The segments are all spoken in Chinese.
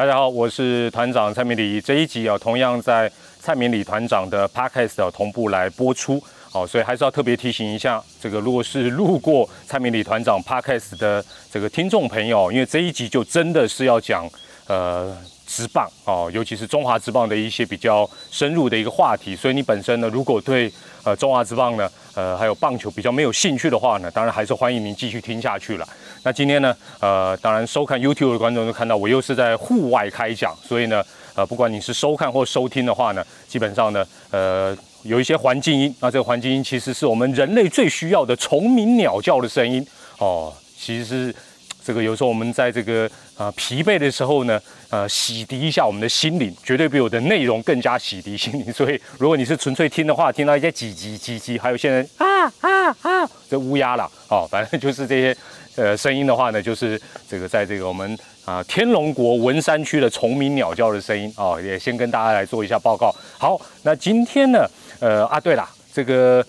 大家好，我是团长蔡明礼。这一集啊，同样在蔡明礼团长的 Podcast 同步来播出。哦，所以还是要特别提醒一下，这个如果是路过蔡明礼团长 Podcast 的这个听众朋友，因为这一集就真的是要讲呃职棒哦，尤其是中华职棒的一些比较深入的一个话题。所以你本身呢，如果对呃中华职棒呢，呃还有棒球比较没有兴趣的话呢，当然还是欢迎您继续听下去了。那今天呢，呃，当然收看 YouTube 的观众都看到我又是在户外开讲，所以呢，呃，不管你是收看或收听的话呢，基本上呢，呃。有一些环境音，那这个环境音其实是我们人类最需要的虫鸣鸟叫的声音哦。其实这个有时候我们在这个啊疲惫的时候呢，呃，洗涤一下我们的心灵，绝对比我的内容更加洗涤心灵。所以如果你是纯粹听的话，听到一些叽叽叽叽，还有现在啊啊啊这乌鸦啦，哦，反正就是这些呃声音的话呢，就是这个在这个我们。啊，天龙国文山区的虫鸣鸟叫的声音哦，也先跟大家来做一下报告。好，那今天呢，呃啊，对了，这个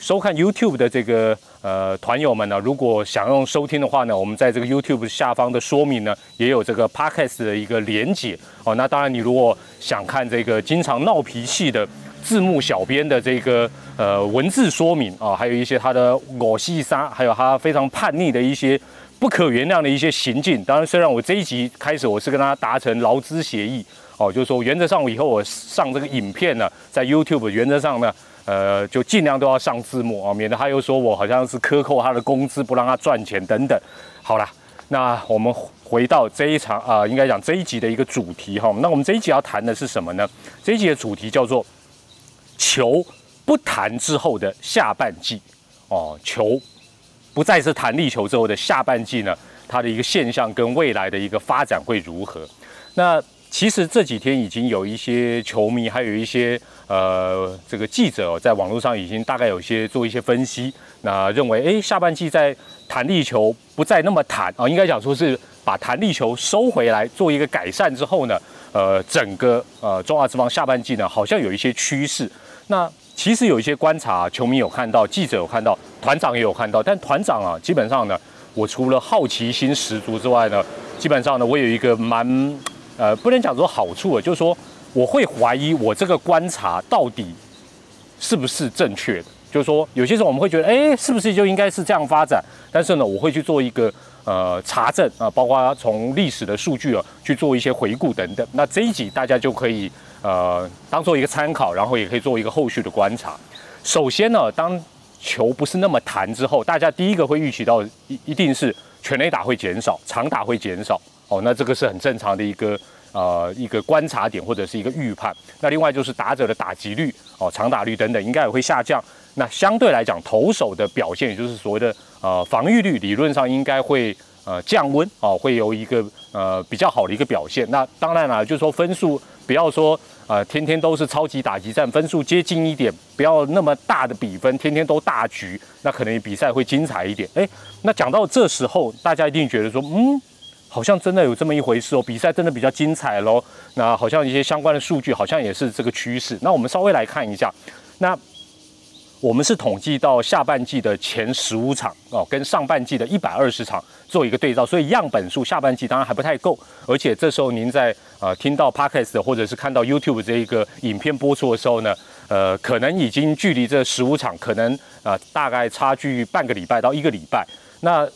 收看 YouTube 的这个呃团友们呢，如果想用收听的话呢，我们在这个 YouTube 下方的说明呢，也有这个 Podcast 的一个连结哦。那当然，你如果想看这个经常闹脾气的字幕小编的这个呃文字说明啊，还有一些他的我细沙，还有他非常叛逆的一些。不可原谅的一些行径，当然，虽然我这一集开始我是跟他达成劳资协议，哦，就是说原则上我以后我上这个影片呢，在 YouTube 原则上呢，呃，就尽量都要上字幕啊，免得他又说我好像是克扣他的工资，不让他赚钱等等。好了，那我们回到这一场啊，应该讲这一集的一个主题哈。那我们这一集要谈的是什么呢？这一集的主题叫做求不谈之后的下半季哦，球。不再是弹力球之后的下半季呢，它的一个现象跟未来的一个发展会如何？那其实这几天已经有一些球迷，还有一些呃这个记者在网络上已经大概有一些做一些分析，那认为诶下半季在弹力球不再那么弹啊，应该讲说是把弹力球收回来做一个改善之后呢，呃整个呃中华之邦下半季呢好像有一些趋势。那其实有一些观察，球迷有看到，记者有看到，团长也有看到。但团长啊，基本上呢，我除了好奇心十足之外呢，基本上呢，我有一个蛮呃，不能讲说好处啊，就是说我会怀疑我这个观察到底是不是正确的。就是说有些时候我们会觉得，哎，是不是就应该是这样发展？但是呢，我会去做一个呃查证啊，包括从历史的数据啊去做一些回顾等等。那这一集大家就可以。呃，当做一个参考，然后也可以做一个后续的观察。首先呢，当球不是那么弹之后，大家第一个会预期到一一定是全垒打会减少，长打会减少。哦，那这个是很正常的一个呃一个观察点或者是一个预判。那另外就是打者的打击率哦，长打率等等应该也会下降。那相对来讲，投手的表现，也就是所谓的呃防御率，理论上应该会呃降温哦，会有一个呃比较好的一个表现。那当然了，就是说分数不要说。啊，天天都是超级打击战，分数接近一点，不要那么大的比分，天天都大局，那可能比赛会精彩一点。哎，那讲到这时候，大家一定觉得说，嗯，好像真的有这么一回事哦，比赛真的比较精彩喽。那好像一些相关的数据，好像也是这个趋势。那我们稍微来看一下，那。我们是统计到下半季的前十五场哦，跟上半季的一百二十场做一个对照，所以样本数下半季当然还不太够，而且这时候您在呃听到 podcast 或者是看到 YouTube 这一个影片播出的时候呢，呃，可能已经距离这十五场可能啊大概差距半个礼拜到一个礼拜，那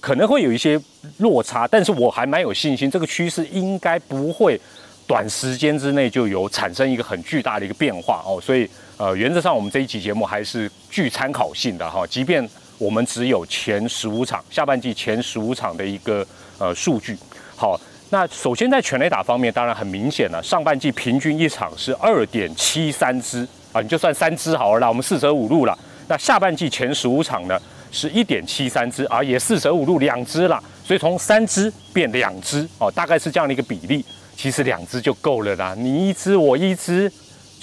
可能会有一些落差，但是我还蛮有信心，这个趋势应该不会短时间之内就有产生一个很巨大的一个变化哦，所以。呃，原则上我们这一期节目还是具参考性的哈，即便我们只有前十五场下半季前十五场的一个呃数据。好，那首先在全垒打方面，当然很明显了，上半季平均一场是二点七三支啊，你就算三支好了，我们四舍五入了。那下半季前十五场呢，是一点七三支啊，也四舍五入两支了，所以从三支变两支哦，大概是这样的一个比例。其实两支就够了啦，你一支我一支。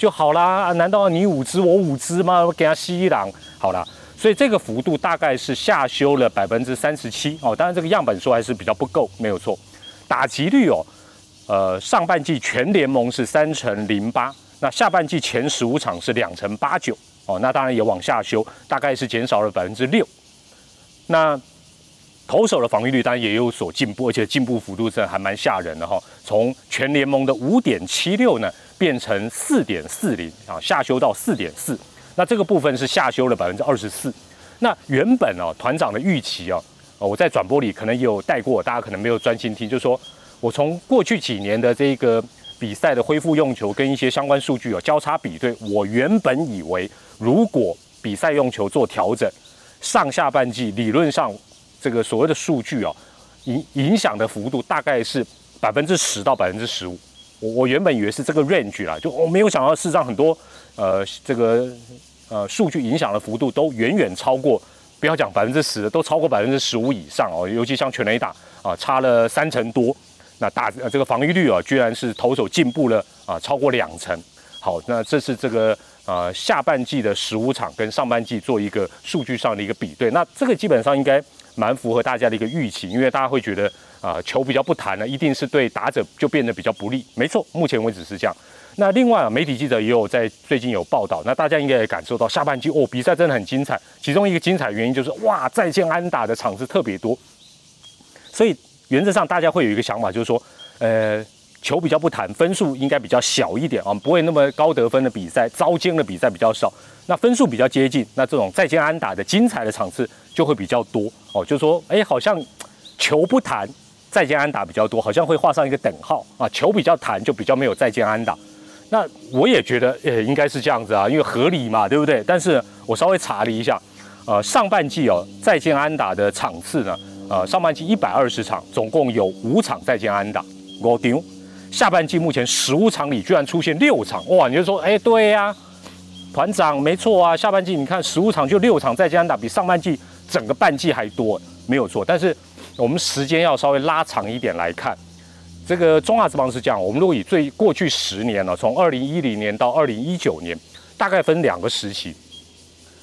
就好啦，难道你五只我五只吗？我给他吸一档，好了，所以这个幅度大概是下修了百分之三十七哦。当然这个样本数还是比较不够，没有错。打击率哦，呃，上半季全联盟是三成零八，那下半季前十五场是两成八九哦。那当然也往下修，大概是减少了百分之六。那投手的防御率当然也有所进步，而且进步幅度真的还蛮吓人的哈，从全联盟的五点七六呢变成四点四零啊，下修到四点四。那这个部分是下修了百分之二十四。那原本哦，团长的预期哦，我在转播里可能有带过，大家可能没有专心听，就是说我从过去几年的这个比赛的恢复用球跟一些相关数据哦交叉比对，我原本以为如果比赛用球做调整，上下半季理论上。这个所谓的数据哦，影影响的幅度大概是百分之十到百分之十五。我我原本以为是这个 range 啦，就我没有想到，事实上很多呃这个呃数据影响的幅度都远远超过，不要讲百分之十，都超过百分之十五以上哦。尤其像全雷打啊，差了三成多。那大这个防御率啊，居然是投手进步了啊，超过两成。好，那这是这个呃下半季的十五场跟上半季做一个数据上的一个比对。那这个基本上应该。蛮符合大家的一个预期，因为大家会觉得啊球比较不弹呢，一定是对打者就变得比较不利。没错，目前为止是这样。那另外啊，媒体记者也有在最近有报道，那大家应该也感受到下半季哦比赛真的很精彩。其中一个精彩原因就是哇再见安打的场次特别多，所以原则上大家会有一个想法，就是说呃球比较不弹，分数应该比较小一点啊，不会那么高得分的比赛，糟践的比赛比较少。那分数比较接近，那这种再见安打的精彩的场次就会比较多哦。就说，哎，好像球不弹，再见安打比较多，好像会画上一个等号啊。球比较弹，就比较没有再见安打。那我也觉得，呃，应该是这样子啊，因为合理嘛，对不对？但是我稍微查了一下，呃，上半季哦，再见安打的场次呢，呃，上半季一百二十场，总共有五场再见安打，我丢。下半季目前十五场里居然出现六场，哇！你就说，哎，对呀。团长，没错啊，下半季你看十五场就六场在加拿大，比上半季整个半季还多，没有错。但是我们时间要稍微拉长一点来看，这个中华之邦是这样，我们如果以最过去十年呢，从二零一零年到二零一九年，大概分两个时期。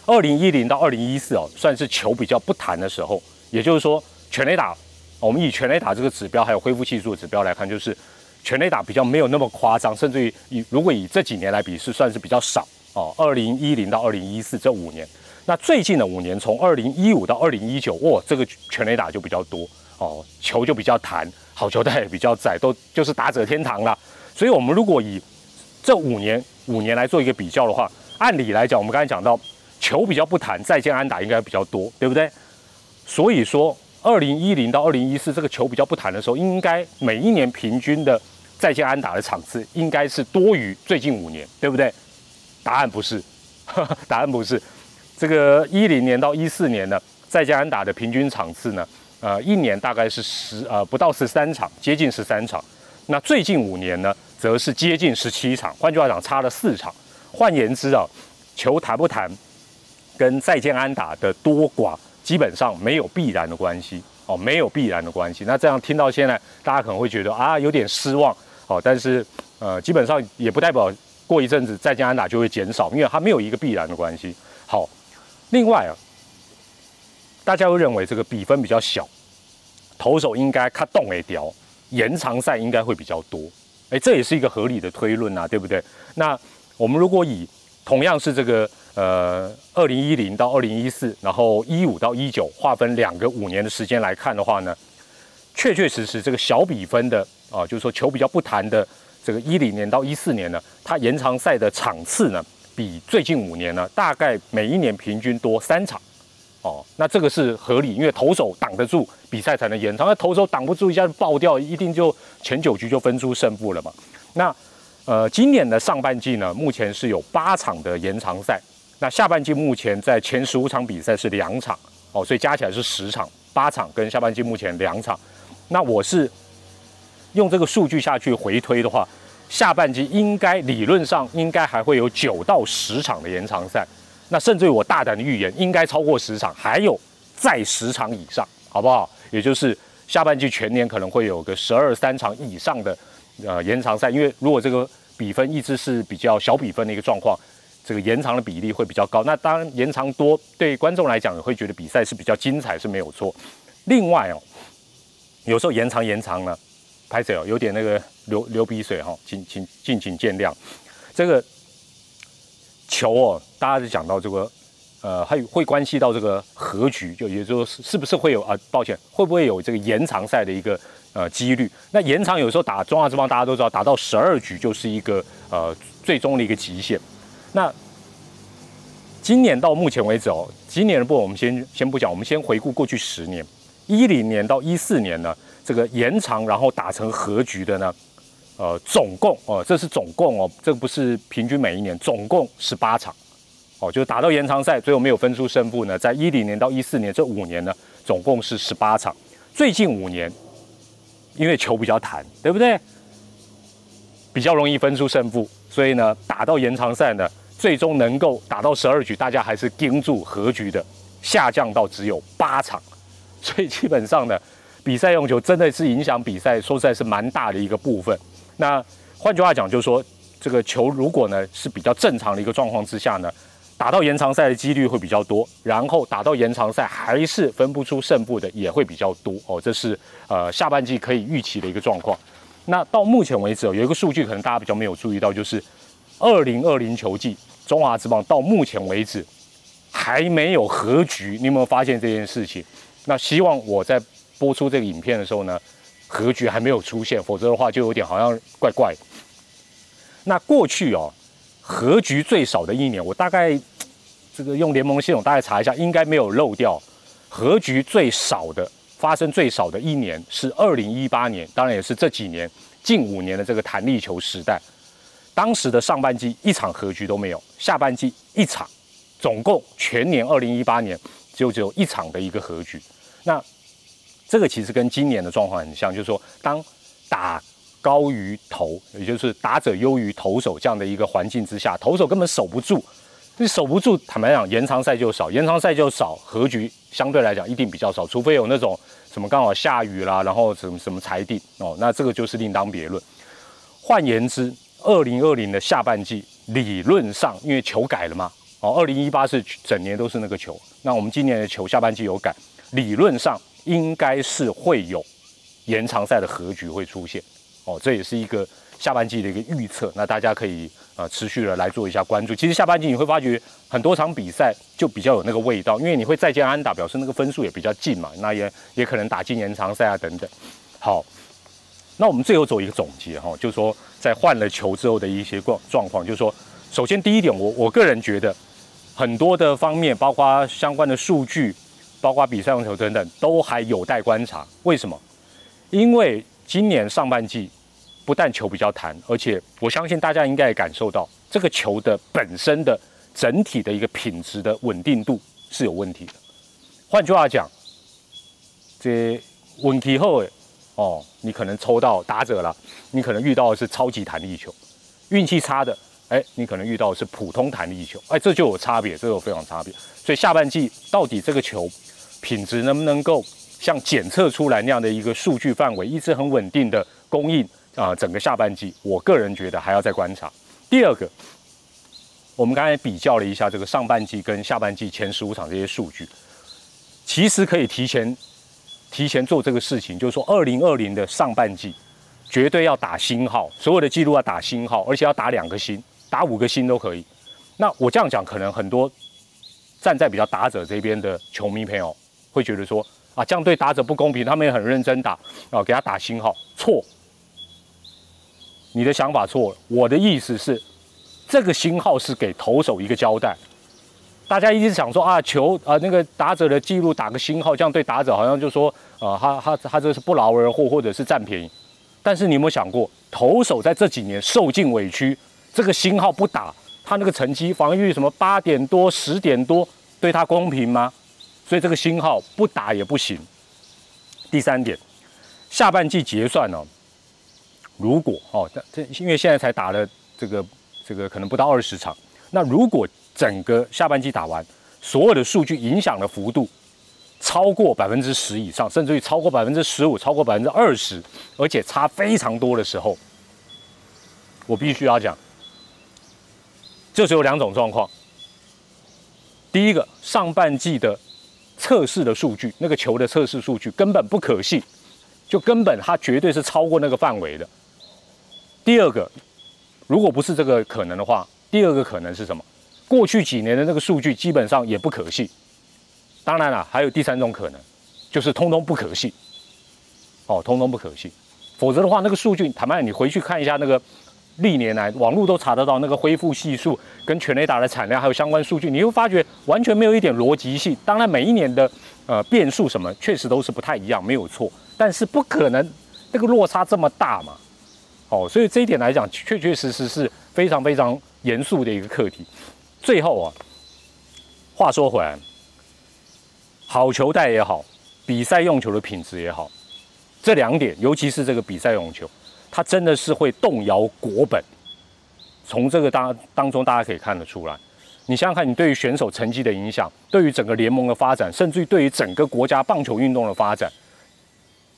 二零一零到二零一四哦，算是球比较不弹的时候，也就是说全垒打，我们以全垒打这个指标还有恢复系数指标来看，就是全垒打比较没有那么夸张，甚至于以如果以这几年来比，是算是比较少。哦，二零一零到二零一四这五年，那最近的五年，从二零一五到二零一九，哇，这个全垒打就比较多哦，球就比较弹，好球带也比较窄，都就是打者天堂了。所以，我们如果以这五年五年来做一个比较的话，按理来讲，我们刚才讲到球比较不弹，再见安打应该比较多，对不对？所以说，二零一零到二零一四这个球比较不弹的时候，应该每一年平均的再见安打的场次应该是多于最近五年，对不对？答案不是，答案不是，这个一零年到一四年呢，在家安打的平均场次呢，呃，一年大概是十呃不到十三场，接近十三场。那最近五年呢，则是接近十七场。换句话讲，差了四场。换言之啊，球弹不弹，跟再见安打的多寡基本上没有必然的关系哦，没有必然的关系。那这样听到现在，大家可能会觉得啊有点失望哦，但是呃，基本上也不代表。过一阵子再加安打就会减少，因为它没有一个必然的关系。好，另外啊，大家会认为这个比分比较小，投手应该卡动一条，延长赛应该会比较多。哎，这也是一个合理的推论啊，对不对？那我们如果以同样是这个呃二零一零到二零一四，然后一五到一九划分两个五年的时间来看的话呢，确确实实这个小比分的啊，就是说球比较不弹的。这个一零年到一四年呢，它延长赛的场次呢，比最近五年呢，大概每一年平均多三场，哦，那这个是合理，因为投手挡得住比赛才能延长，那投手挡不住一下就爆掉，一定就前九局就分出胜负了嘛。那呃，今年的上半季呢，目前是有八场的延长赛，那下半季目前在前十五场比赛是两场，哦，所以加起来是十场，八场跟下半季目前两场，那我是。用这个数据下去回推的话，下半季应该理论上应该还会有九到十场的延长赛，那甚至于我大胆的预言，应该超过十场，还有再十场以上，好不好？也就是下半季全年可能会有个十二三场以上的呃延长赛，因为如果这个比分一直是比较小比分的一个状况，这个延长的比例会比较高。那当然延长多，对观众来讲也会觉得比赛是比较精彩是没有错。另外哦，有时候延长延长呢。拍手有点那个流流鼻水哈，请请敬请见谅。这个球哦，大家就讲到这个呃，还有会关系到这个和局，就也就是是不是会有啊？抱歉，会不会有这个延长赛的一个呃几率？那延长有时候打中华之邦，大家都知道，打到十二局就是一个呃最终的一个极限。那今年到目前为止哦，今年的部分我们先先不讲，我们先回顾过去十年，一零年到一四年呢，这个延长然后打成和局的呢，呃，总共哦，这是总共哦，这不是平均每一年，总共十八场。哦，就打到延长赛，最后没有分出胜负呢。在一零年到一四年这五年呢，总共是十八场。最近五年，因为球比较弹，对不对？比较容易分出胜负，所以呢，打到延长赛呢，最终能够打到十二局，大家还是盯住和局的，下降到只有八场。所以基本上呢，比赛用球真的是影响比赛，说实在是蛮大的一个部分。那换句话讲，就是说这个球如果呢是比较正常的一个状况之下呢。打到延长赛的几率会比较多，然后打到延长赛还是分不出胜负的也会比较多哦，这是呃下半季可以预期的一个状况。那到目前为止哦，有一个数据可能大家比较没有注意到，就是二零二零球季中华职棒到目前为止还没有和局，你有没有发现这件事情？那希望我在播出这个影片的时候呢，和局还没有出现，否则的话就有点好像怪怪。那过去哦。和局最少的一年，我大概这个用联盟系统大概查一下，应该没有漏掉。和局最少的发生最少的一年是二零一八年，当然也是这几年近五年的这个弹力球时代。当时的上半季一场和局都没有，下半季一场，总共全年二零一八年就只有一场的一个和局。那这个其实跟今年的状况很像，就是说当打。高于投，也就是打者优于投手这样的一个环境之下，投手根本守不住。你守不住，坦白讲，延长赛就少，延长赛就少，和局相对来讲一定比较少，除非有那种什么刚好下雨啦，然后什么什么裁定哦，那这个就是另当别论。换言之，二零二零的下半季理论上，因为球改了嘛，哦，二零一八是整年都是那个球，那我们今年的球下半季有改，理论上应该是会有延长赛的和局会出现。哦，这也是一个下半季的一个预测，那大家可以呃持续的来做一下关注。其实下半季你会发觉很多场比赛就比较有那个味道，因为你会再见安打，表示那个分数也比较近嘛，那也也可能打进延长赛啊等等。好，那我们最后做一个总结哈，就是说在换了球之后的一些状状况，就是说，首先第一点，我我个人觉得很多的方面，包括相关的数据，包括比赛用球等等，都还有待观察。为什么？因为今年上半季。不但球比较弹，而且我相信大家应该也感受到这个球的本身的整体的一个品质的稳定度是有问题的。换句话讲，这稳题后哦，你可能抽到打者了，你可能遇到的是超级弹力球；运气差的，哎，你可能遇到的是普通弹力球。哎，这就有差别，这有非常差别。所以下半季到底这个球品质能不能够像检测出来那样的一个数据范围，一直很稳定的供应？啊，整个下半季，我个人觉得还要再观察。第二个，我们刚才比较了一下这个上半季跟下半季前十五场这些数据，其实可以提前提前做这个事情，就是说，二零二零的上半季绝对要打星号，所有的记录要打星号，而且要打两个星，打五个星都可以。那我这样讲，可能很多站在比较打者这边的球迷朋友会觉得说，啊，这样对打者不公平，他们也很认真打，啊，给他打星号，错。你的想法错了，我的意思是，这个星号是给投手一个交代。大家一直想说啊，球啊那个打者的记录打个星号，这样对打者好像就说啊，他他他这是不劳而获或者是占便宜。但是你有没有想过，投手在这几年受尽委屈，这个星号不打，他那个成绩防御什么八点多十点多，对他公平吗？所以这个星号不打也不行。第三点，下半季结算呢？如果哦，这因为现在才打了这个这个可能不到二十场，那如果整个下半季打完，所有的数据影响的幅度超过百分之十以上，甚至于超过百分之十五、超过百分之二十，而且差非常多的时候，我必须要讲，就只有两种状况。第一个，上半季的测试的数据，那个球的测试数据根本不可信，就根本它绝对是超过那个范围的。第二个，如果不是这个可能的话，第二个可能是什么？过去几年的那个数据基本上也不可信。当然了，还有第三种可能，就是通通不可信。哦，通通不可信。否则的话，那个数据坦白你回去看一下那个历年来网络都查得到那个恢复系数跟全雷达的产量还有相关数据，你会发觉完全没有一点逻辑性。当然，每一年的呃变数什么确实都是不太一样，没有错。但是不可能那个落差这么大嘛。哦，所以这一点来讲，确确实实是非常非常严肃的一个课题。最后啊，话说回来，好球带也好，比赛用球的品质也好，这两点，尤其是这个比赛用球，它真的是会动摇国本。从这个当当中，大家可以看得出来。你想想看，你对于选手成绩的影响，对于整个联盟的发展，甚至于对于整个国家棒球运动的发展，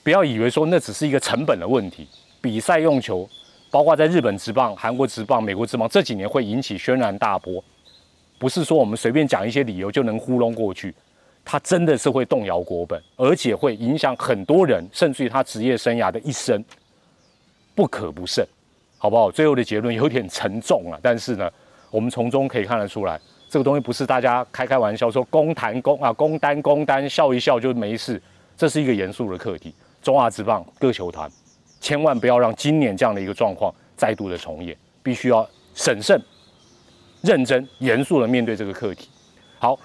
不要以为说那只是一个成本的问题。比赛用球，包括在日本职棒、韩国职棒、美国职棒这几年会引起轩然大波，不是说我们随便讲一些理由就能糊弄过去，它真的是会动摇国本，而且会影响很多人，甚至于他职业生涯的一生，不可不慎，好不好？最后的结论有点沉重啊，但是呢，我们从中可以看得出来，这个东西不是大家开开玩笑说公谈公啊公单公单笑一笑就没事，这是一个严肃的课题。中华职棒各球团。千万不要让今年这样的一个状况再度的重演，必须要审慎、认真、严肃的面对这个课题。好，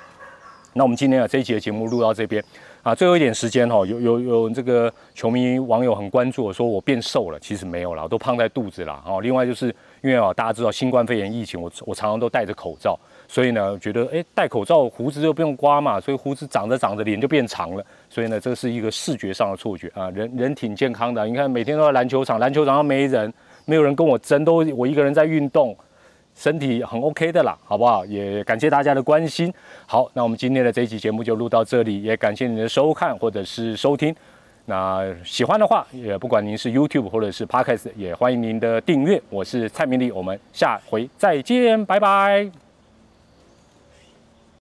那我们今天啊这一集的节目录到这边啊，最后一点时间哈，有有有这个球迷网友很关注我说我变瘦了，其实没有了，都胖在肚子了哦。另外就是因为啊大家知道新冠肺炎疫情，我我常常都戴着口罩。所以呢，觉得哎，戴口罩胡子就不用刮嘛，所以胡子长着长着脸就变长了。所以呢，这是一个视觉上的错觉啊。人人挺健康的，你看每天都在篮球场，篮球场上没人，没有人跟我争，都我一个人在运动，身体很 OK 的啦，好不好？也感谢大家的关心。好，那我们今天的这一期节目就录到这里，也感谢您的收看或者是收听。那喜欢的话，也不管您是 YouTube 或者是 Podcast，也欢迎您的订阅。我是蔡明利，我们下回再见，拜拜。